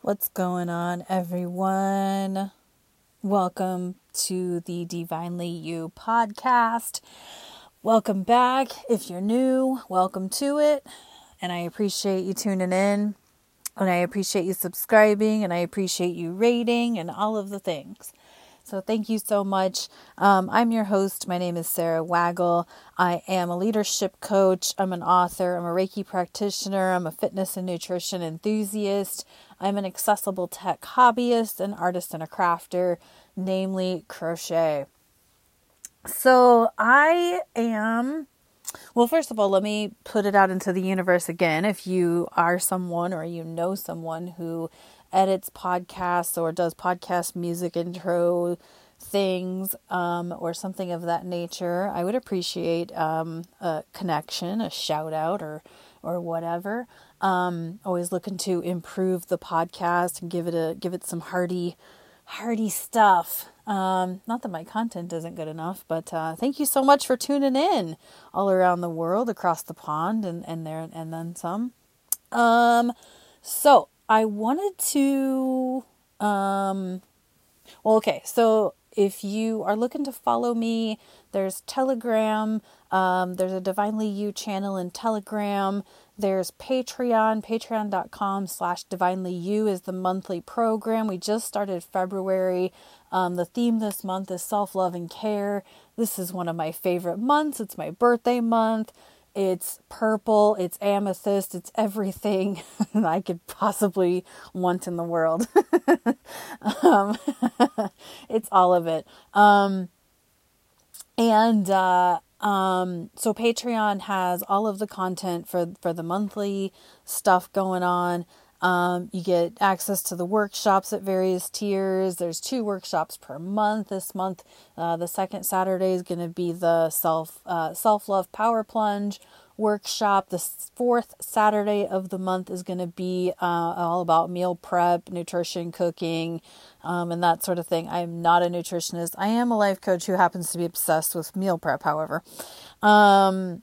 What's going on, everyone? Welcome to the Divinely You podcast. Welcome back. If you're new, welcome to it. And I appreciate you tuning in. And I appreciate you subscribing. And I appreciate you rating and all of the things. So, thank you so much. Um, I'm your host. My name is Sarah Waggle. I am a leadership coach. I'm an author. I'm a Reiki practitioner. I'm a fitness and nutrition enthusiast. I'm an accessible tech hobbyist, an artist, and a crafter, namely crochet. So, I am. Well, first of all, let me put it out into the universe again. If you are someone or you know someone who edits podcasts or does podcast music intro things um, or something of that nature, I would appreciate um, a connection, a shout out, or or whatever. Um, always looking to improve the podcast and give it a give it some hearty, hearty stuff. Um, not that my content isn't good enough, but uh, thank you so much for tuning in all around the world, across the pond, and and there and then some. Um, so I wanted to, um, well, okay. So if you are looking to follow me, there's Telegram. Um, there's a Divinely You channel in Telegram. There's Patreon. Patreon.com slash Divinely You is the monthly program. We just started February. Um, the theme this month is self love and care. This is one of my favorite months. It's my birthday month. It's purple, it's amethyst, it's everything I could possibly want in the world. um, it's all of it. Um, and uh, um, so Patreon has all of the content for for the monthly stuff going on. Um, you get access to the workshops at various tiers. There's two workshops per month. This month, uh, the second Saturday is going to be the self uh, self love power plunge workshop. The fourth Saturday of the month is going to be uh, all about meal prep, nutrition, cooking, um, and that sort of thing. I am not a nutritionist. I am a life coach who happens to be obsessed with meal prep, however. Um,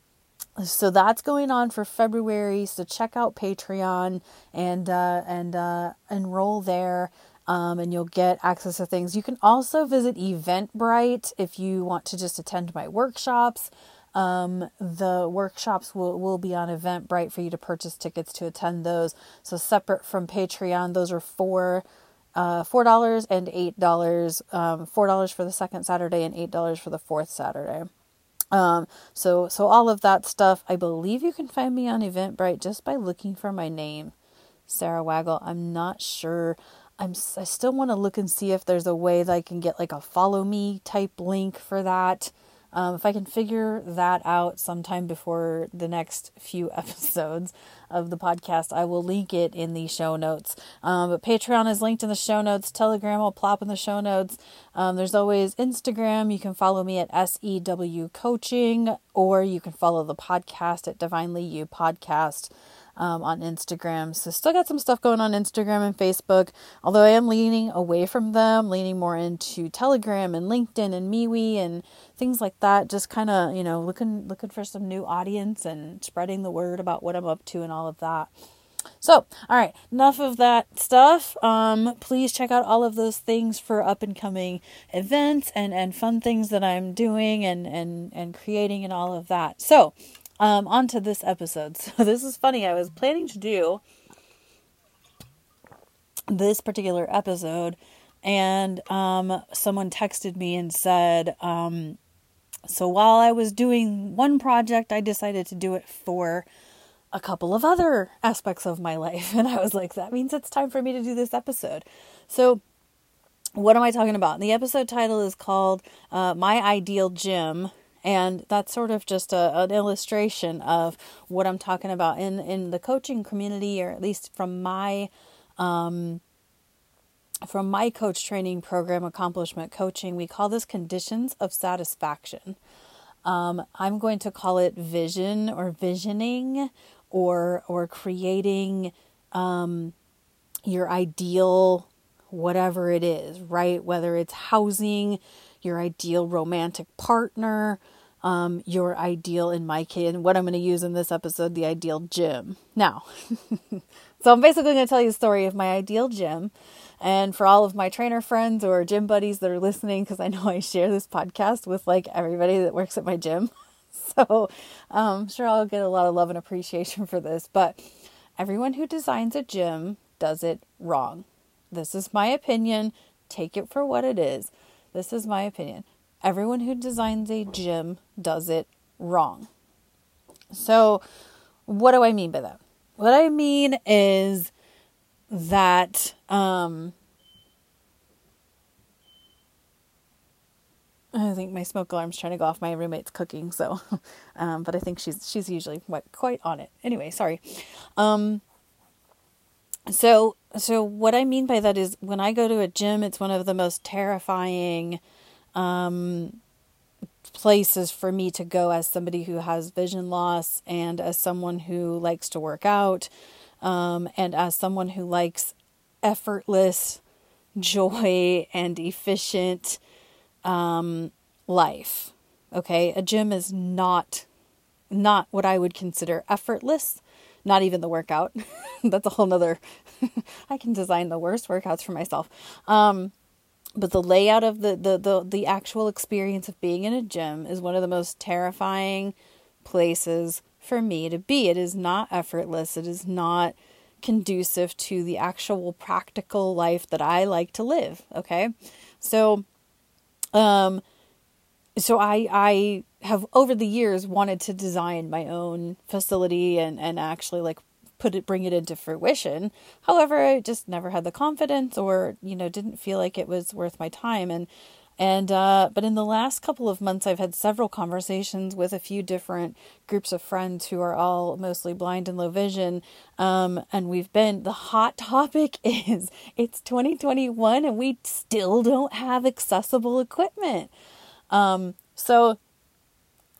so that's going on for February. So check out Patreon and uh, and uh, enroll there. Um, and you'll get access to things. You can also visit Eventbrite if you want to just attend my workshops. Um, the workshops will, will be on Eventbrite for you to purchase tickets to attend those. So separate from Patreon, those are four uh, four dollars and eight dollars. Um, four dollars for the second Saturday and eight dollars for the fourth Saturday. Um, so so all of that stuff, I believe you can find me on Eventbrite just by looking for my name, Sarah Waggle. I'm not sure. I'm I still want to look and see if there's a way that I can get like a follow me type link for that. Um, if I can figure that out sometime before the next few episodes of the podcast, I will link it in the show notes. Um, but Patreon is linked in the show notes. Telegram will plop in the show notes. Um, there's always Instagram. You can follow me at SEW Coaching, or you can follow the podcast at Divinely You Podcast um, on Instagram. So still got some stuff going on Instagram and Facebook. Although I am leaning away from them, leaning more into Telegram and LinkedIn and MeWe and things like that. Just kind of you know looking looking for some new audience and spreading the word about what I'm up to and all of that. So, all right, enough of that stuff. Um, please check out all of those things for up and coming events and, and fun things that I'm doing and, and, and creating and all of that. So, um, on to this episode. So this is funny. I was planning to do this particular episode, and um, someone texted me and said, um, "So while I was doing one project, I decided to do it for." a couple of other aspects of my life. And I was like, that means it's time for me to do this episode. So, what am I talking about? The episode title is called uh, My Ideal Gym and that's sort of just a, an illustration of what I'm talking about in in the coaching community, or at least from my um, from my coach training program, accomplishment coaching. We call this conditions of satisfaction. Um, I'm going to call it vision or visioning, or or creating um, your ideal whatever it is, right? Whether it's housing, your ideal romantic partner, um, your ideal, in my case, and what I'm going to use in this episode, the ideal gym. Now, So I'm basically going to tell you a story of my ideal gym. And for all of my trainer friends or gym buddies that are listening, because I know I share this podcast with like everybody that works at my gym. So um, I'm sure I'll get a lot of love and appreciation for this. But everyone who designs a gym does it wrong. This is my opinion. Take it for what it is. This is my opinion. Everyone who designs a gym does it wrong. So, what do I mean by that? What I mean is that um, I think my smoke alarm's trying to go off. My roommate's cooking, so, um, but I think she's she's usually quite on it. Anyway, sorry. Um, so so what I mean by that is when I go to a gym, it's one of the most terrifying um, places for me to go as somebody who has vision loss and as someone who likes to work out um, and as someone who likes effortless joy and efficient um, life. Okay, a gym is not not what I would consider effortless. Not even the workout. That's a whole nother. I can design the worst workouts for myself. Um, but the layout of the, the, the, the actual experience of being in a gym is one of the most terrifying places for me to be. It is not effortless. It is not conducive to the actual practical life that I like to live. Okay. So, um, so I, I have over the years wanted to design my own facility and, and actually like put it bring it into fruition. However, I just never had the confidence or, you know, didn't feel like it was worth my time and and uh, but in the last couple of months, I've had several conversations with a few different groups of friends who are all mostly blind and low vision. Um, and we've been the hot topic is it's 2021 and we still don't have accessible equipment. Um, so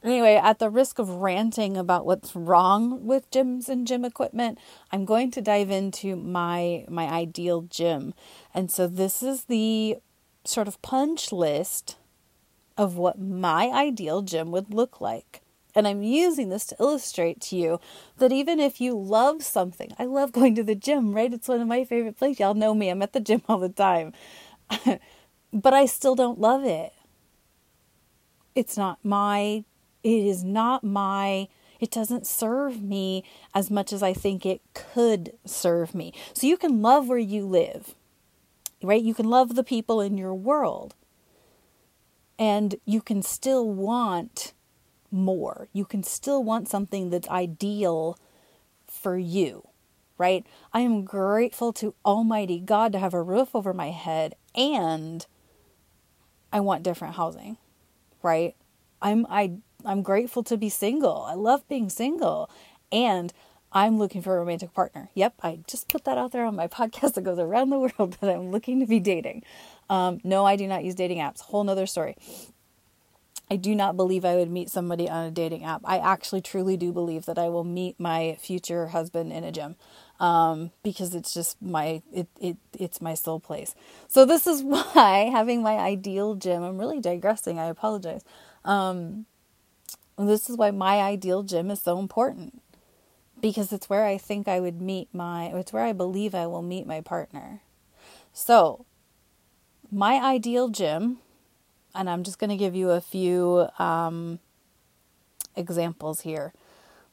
Anyway, at the risk of ranting about what's wrong with gyms and gym equipment, I'm going to dive into my my ideal gym. And so this is the sort of punch list of what my ideal gym would look like. And I'm using this to illustrate to you that even if you love something, I love going to the gym, right? It's one of my favorite places. Y'all know me, I'm at the gym all the time. but I still don't love it. It's not my it is not my it doesn't serve me as much as I think it could serve me. So you can love where you live, right? You can love the people in your world, and you can still want more. You can still want something that's ideal for you, right? I am grateful to Almighty God to have a roof over my head, and I want different housing, right? I'm I I'm grateful to be single. I love being single. And I'm looking for a romantic partner. Yep, I just put that out there on my podcast that goes around the world that I'm looking to be dating. Um, no, I do not use dating apps. Whole nother story. I do not believe I would meet somebody on a dating app. I actually truly do believe that I will meet my future husband in a gym. Um, because it's just my it, it it's my soul place. So this is why having my ideal gym, I'm really digressing, I apologize. Um, this is why my ideal gym is so important because it's where I think I would meet my, it's where I believe I will meet my partner. So, my ideal gym, and I'm just going to give you a few um, examples here.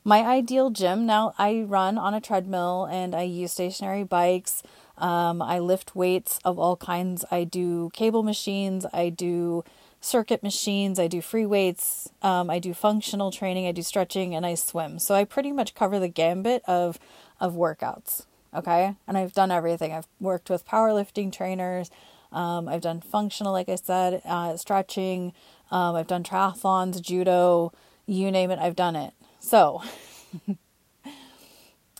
My ideal gym, now I run on a treadmill and I use stationary bikes. Um, I lift weights of all kinds. I do cable machines. I do circuit machines, I do free weights, um, I do functional training, I do stretching, and I swim. So I pretty much cover the gambit of of workouts. Okay, and I've done everything. I've worked with powerlifting trainers. Um, I've done functional, like I said, uh, stretching. Um, I've done triathlons, judo, you name it, I've done it. So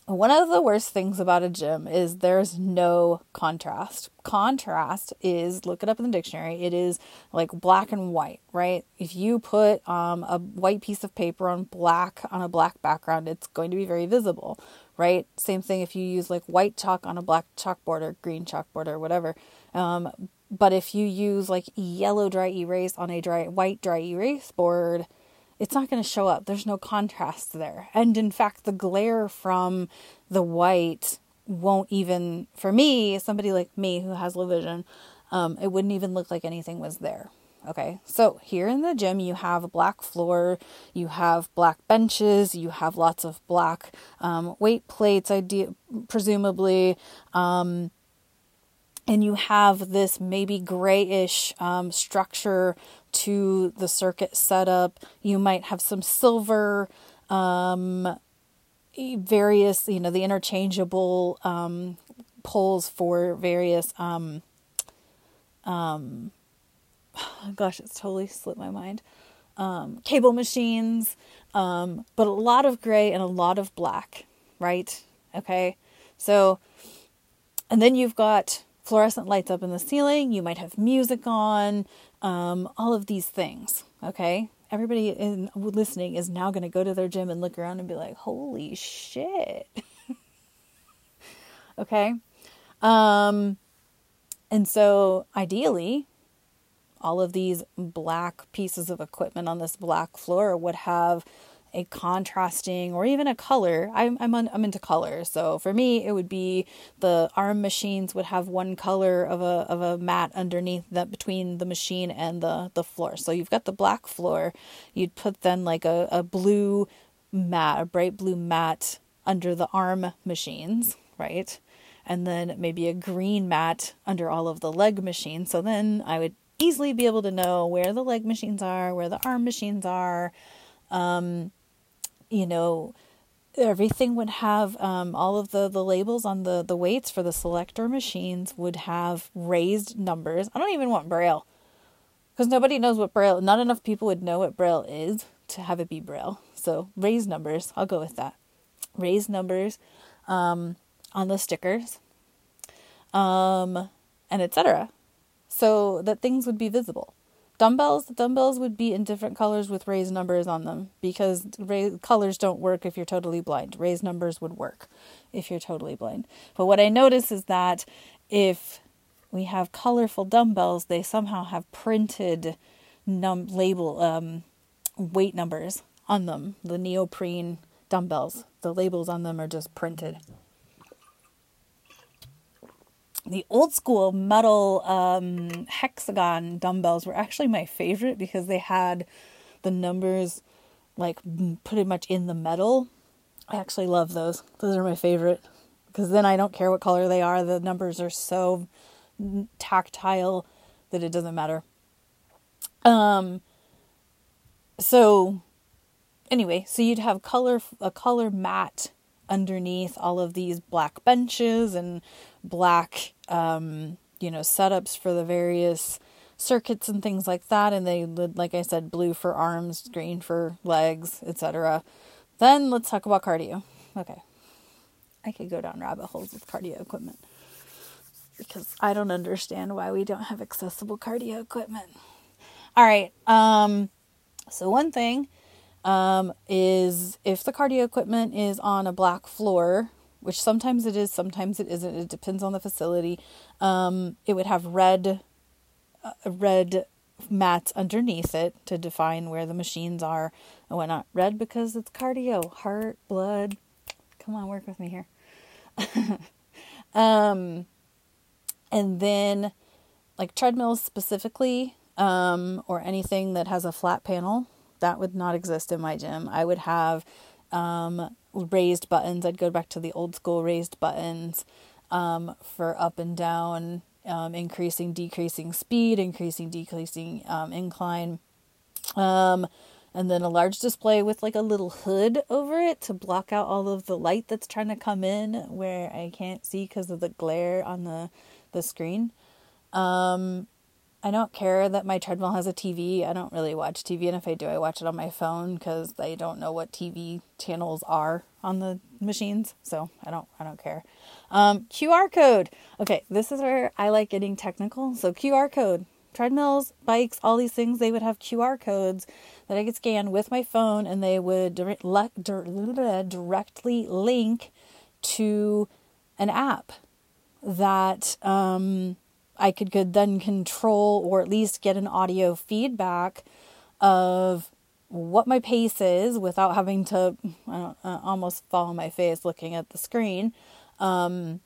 One of the worst things about a gym is there's no contrast. Contrast is, look it up in the dictionary, it is like black and white, right? If you put um, a white piece of paper on black on a black background, it's going to be very visible, right? Same thing if you use like white chalk on a black chalkboard or green chalkboard or whatever. Um, but if you use like yellow dry erase on a dry white dry erase board, it's not going to show up. There's no contrast there. And in fact, the glare from the white won't even, for me, somebody like me who has low vision, um, it wouldn't even look like anything was there. Okay, so here in the gym, you have a black floor, you have black benches, you have lots of black um, weight plates, idea, presumably, um, and you have this maybe grayish um, structure to the circuit setup. You might have some silver, um, various, you know, the interchangeable um, poles for various. Um, um, gosh, it's totally slipped my mind. Um, cable machines, um, but a lot of gray and a lot of black, right? Okay, so, and then you've got fluorescent lights up in the ceiling. You might have music on, um, all of these things. Okay, everybody in listening is now going to go to their gym and look around and be like, "Holy shit!" okay, um, and so ideally, all of these black pieces of equipment on this black floor would have a contrasting or even a color. I'm I'm on, I'm into color, so for me it would be the arm machines would have one color of a of a mat underneath that between the machine and the the floor. So you've got the black floor. You'd put then like a, a blue mat, a bright blue mat under the arm machines, right? And then maybe a green mat under all of the leg machines. So then I would easily be able to know where the leg machines are, where the arm machines are. Um, you know, everything would have um, all of the, the labels on the, the weights for the selector machines would have raised numbers. I don't even want Braille because nobody knows what Braille, not enough people would know what Braille is to have it be Braille. So raised numbers, I'll go with that. Raised numbers um, on the stickers um, and etc. So that things would be visible dumbbells the dumbbells would be in different colors with raised numbers on them because colors don't work if you're totally blind. Raised numbers would work if you're totally blind. But what i notice is that if we have colorful dumbbells they somehow have printed num label um, weight numbers on them. The neoprene dumbbells the labels on them are just printed the old school metal um, hexagon dumbbells were actually my favorite because they had the numbers like pretty much in the metal. I actually love those. Those are my favorite because then I don't care what color they are. The numbers are so tactile that it doesn't matter. Um. So, anyway, so you'd have color a color mat underneath all of these black benches and black, um, you know, setups for the various circuits and things like that. And they would, like I said, blue for arms, green for legs, etc. Then let's talk about cardio. Okay. I could go down rabbit holes with cardio equipment because I don't understand why we don't have accessible cardio equipment. All right. Um, so one thing um, is if the cardio equipment is on a black floor, which sometimes it is, sometimes it isn't. It depends on the facility. Um, it would have red, uh, red mats underneath it to define where the machines are and whatnot. Red because it's cardio, heart, blood. Come on, work with me here. um, and then, like treadmills specifically, um, or anything that has a flat panel, that would not exist in my gym. I would have um, raised buttons. I'd go back to the old school raised buttons um, for up and down, um, increasing, decreasing speed, increasing, decreasing um, incline. Um, and then a large display with like a little hood over it to block out all of the light that's trying to come in where I can't see because of the glare on the the screen. Um, I don't care that my treadmill has a TV. I don't really watch TV, and if I do, I watch it on my phone because I don't know what TV channels are on the machines. So I don't, I don't care. Um, QR code. Okay, this is where I like getting technical. So QR code, treadmills, bikes, all these things, they would have QR codes that I could scan with my phone, and they would direct, directly link to an app that. Um, I could, could then control or at least get an audio feedback of what my pace is without having to uh, almost fall on my face looking at the screen. Um,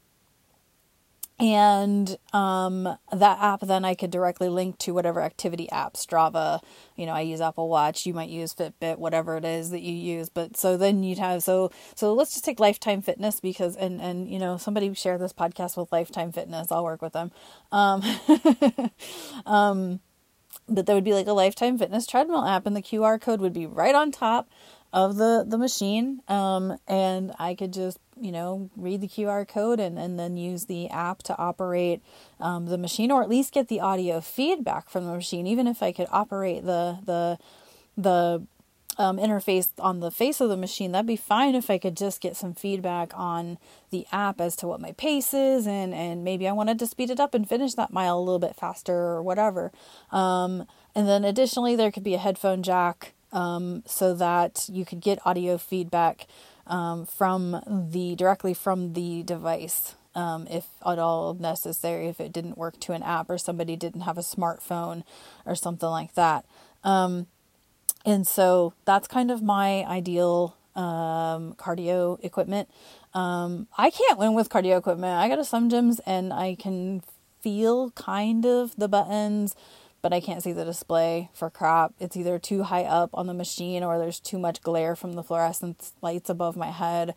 and um, that app then I could directly link to whatever activity app, Strava. You know, I use Apple Watch. You might use Fitbit, whatever it is that you use. But so then you'd have so so let's just take Lifetime Fitness because and and you know somebody share this podcast with Lifetime Fitness. I'll work with them. Um, um, but there would be like a Lifetime Fitness treadmill app, and the QR code would be right on top of the the machine um, and i could just you know read the qr code and, and then use the app to operate um, the machine or at least get the audio feedback from the machine even if i could operate the the the um, interface on the face of the machine that'd be fine if i could just get some feedback on the app as to what my pace is and and maybe i wanted to speed it up and finish that mile a little bit faster or whatever. Um, and then additionally there could be a headphone jack um, so that you could get audio feedback um, from the directly from the device um, if at all necessary if it didn't work to an app or somebody didn't have a smartphone or something like that. Um, and so that's kind of my ideal um, cardio equipment. Um, i can't win with cardio equipment. I go to some gyms and i can feel kind of the buttons but I can't see the display for crap. It's either too high up on the machine or there's too much glare from the fluorescent lights above my head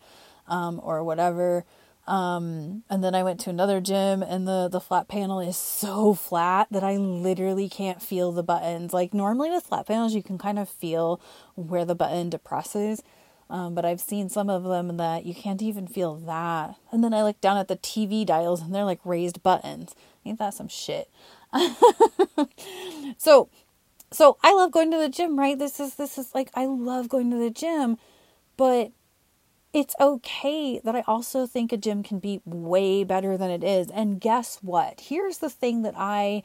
um, or whatever. Um, and then I went to another gym and the, the flat panel is so flat that I literally can't feel the buttons. Like normally with flat panels, you can kind of feel where the button depresses. Um, but I've seen some of them that you can't even feel that. And then I look down at the TV dials and they're like raised buttons. Ain't that some shit? so so I love going to the gym, right? This is this is like I love going to the gym, but it's okay that I also think a gym can be way better than it is. And guess what? Here's the thing that I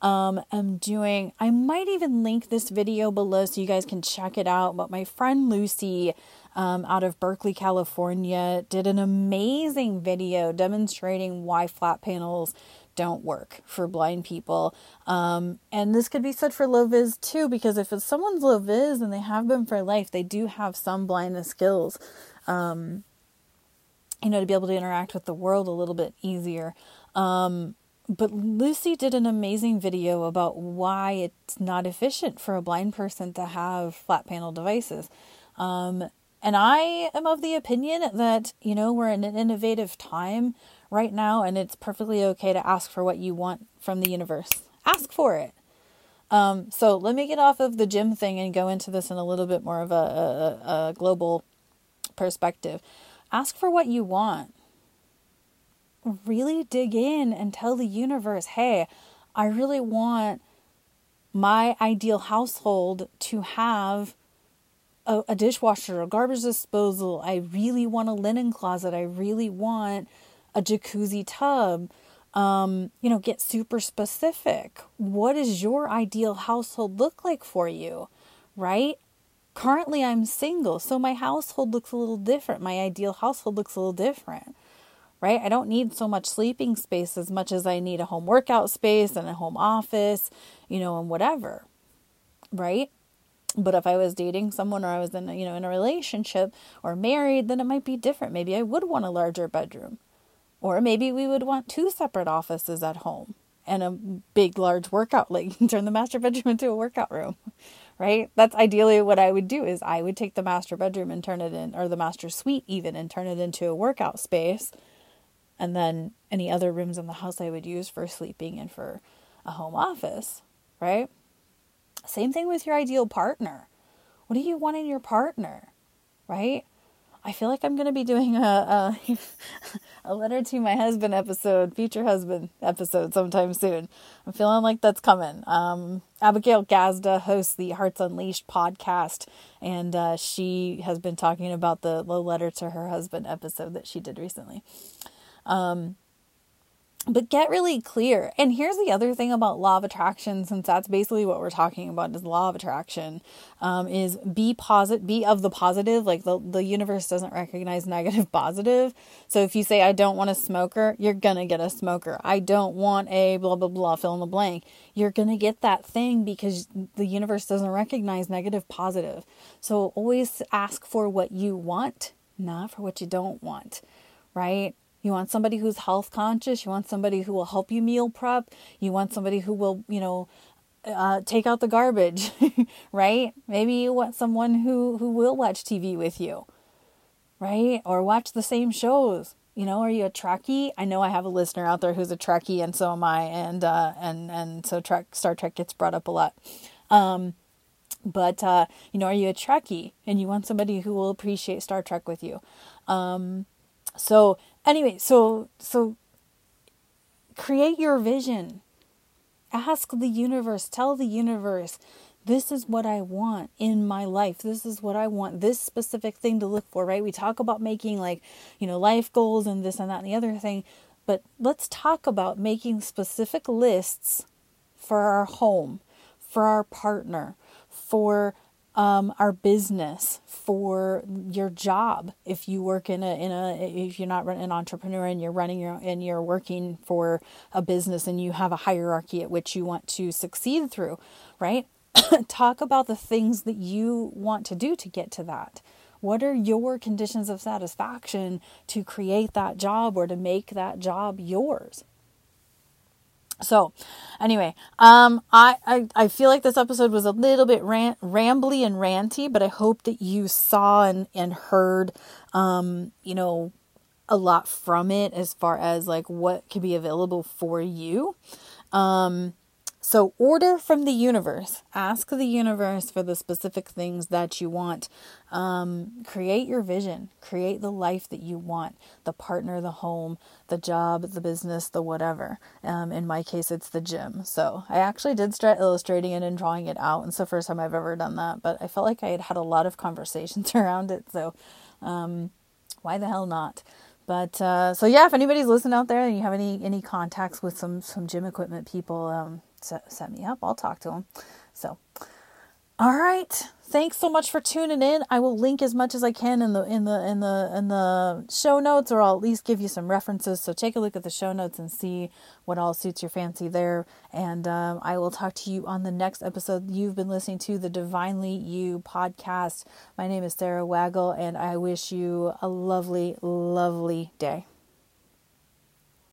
um, am doing. I might even link this video below so you guys can check it out. But my friend Lucy um, out of Berkeley, California, did an amazing video demonstrating why flat panels don't work for blind people. Um, and this could be said for low vis too, because if it's someone's low vis and they have been for life, they do have some blindness skills, um, you know, to be able to interact with the world a little bit easier. Um, but Lucy did an amazing video about why it's not efficient for a blind person to have flat panel devices. Um, and I am of the opinion that, you know, we're in an innovative time right now, and it's perfectly okay to ask for what you want from the universe. Ask for it. Um, so let me get off of the gym thing and go into this in a little bit more of a, a, a global perspective. Ask for what you want. Really dig in and tell the universe, hey, I really want my ideal household to have a, a dishwasher, a garbage disposal. I really want a linen closet. I really want a jacuzzi tub. Um, you know, get super specific. What does your ideal household look like for you? Right? Currently, I'm single, so my household looks a little different. My ideal household looks a little different. Right? I don't need so much sleeping space as much as I need a home workout space and a home office, you know, and whatever. Right? But if I was dating someone or I was in, a, you know, in a relationship or married, then it might be different. Maybe I would want a larger bedroom or maybe we would want two separate offices at home and a big, large workout, like turn the master bedroom into a workout room, right? That's ideally what I would do is I would take the master bedroom and turn it in, or the master suite even, and turn it into a workout space. And then any other rooms in the house I would use for sleeping and for a home office, right? Same thing with your ideal partner. What do you want in your partner, right? I feel like I'm going to be doing a, a, a letter to my husband episode, future husband episode sometime soon. I'm feeling like that's coming. Um, Abigail Gazda hosts the Hearts Unleashed podcast, and uh, she has been talking about the, the letter to her husband episode that she did recently. Um, but get really clear. And here's the other thing about law of attraction, since that's basically what we're talking about is law of attraction, um, is be positive, be of the positive. Like the, the universe doesn't recognize negative positive. So if you say, I don't want a smoker, you're gonna get a smoker. I don't want a blah, blah, blah, fill in the blank. You're gonna get that thing because the universe doesn't recognize negative positive. So always ask for what you want, not for what you don't want, right? You want somebody who's health conscious. You want somebody who will help you meal prep. You want somebody who will, you know, uh, take out the garbage, right? Maybe you want someone who, who will watch TV with you, right? Or watch the same shows. You know, are you a Trekkie? I know I have a listener out there who's a Trekkie, and so am I, and uh, and and so Trek Star Trek gets brought up a lot. Um, but uh, you know, are you a Trekkie and you want somebody who will appreciate Star Trek with you? Um, so anyway, so so create your vision. Ask the universe, tell the universe, this is what I want in my life. This is what I want this specific thing to look for, right? We talk about making like, you know, life goals and this and that and the other thing, but let's talk about making specific lists for our home, for our partner, for um, our business, for your job. If you work in a in a if you're not an entrepreneur and you're running your and you're working for a business and you have a hierarchy at which you want to succeed through, right? Talk about the things that you want to do to get to that. What are your conditions of satisfaction to create that job or to make that job yours? So, anyway, um, I, I, I feel like this episode was a little bit rant, rambly and ranty, but I hope that you saw and, and heard, um, you know, a lot from it as far as like what could be available for you. Um, so, order from the universe. Ask the universe for the specific things that you want. Um, create your vision. Create the life that you want the partner, the home, the job, the business, the whatever. Um, in my case, it's the gym. So, I actually did start illustrating it and drawing it out. And it's the first time I've ever done that. But I felt like I had had a lot of conversations around it. So, um, why the hell not? But uh, so yeah, if anybody's listening out there and you have any any contacts with some some gym equipment people, um, set, set me up. I'll talk to them. So, all right. Thanks so much for tuning in. I will link as much as I can in the in the in the in the show notes, or I'll at least give you some references. So take a look at the show notes and see what all suits your fancy there. And um, I will talk to you on the next episode. You've been listening to the Divinely You podcast. My name is Sarah Waggle, and I wish you a lovely, lovely day.